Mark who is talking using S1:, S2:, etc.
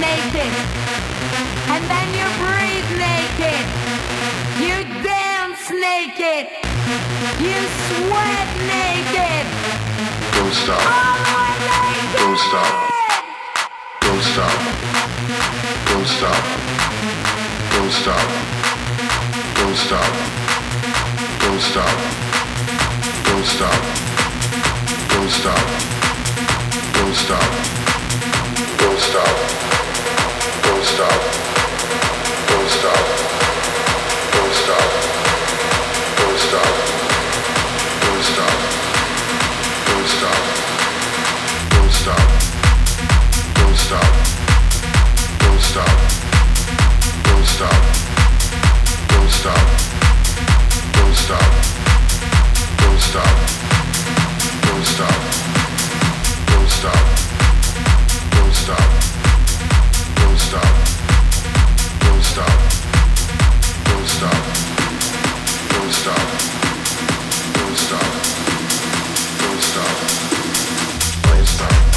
S1: naked. And then you breathe naked. You dance naked. You sweat naked.
S2: Don't stop.
S1: All the way naked.
S2: Don't stop. Don't stop. Don't stop. Don't stop. Don't stop. Don't stop. Don't stop. Don't stop. Don't stop. Don't stop stop. Don't stop.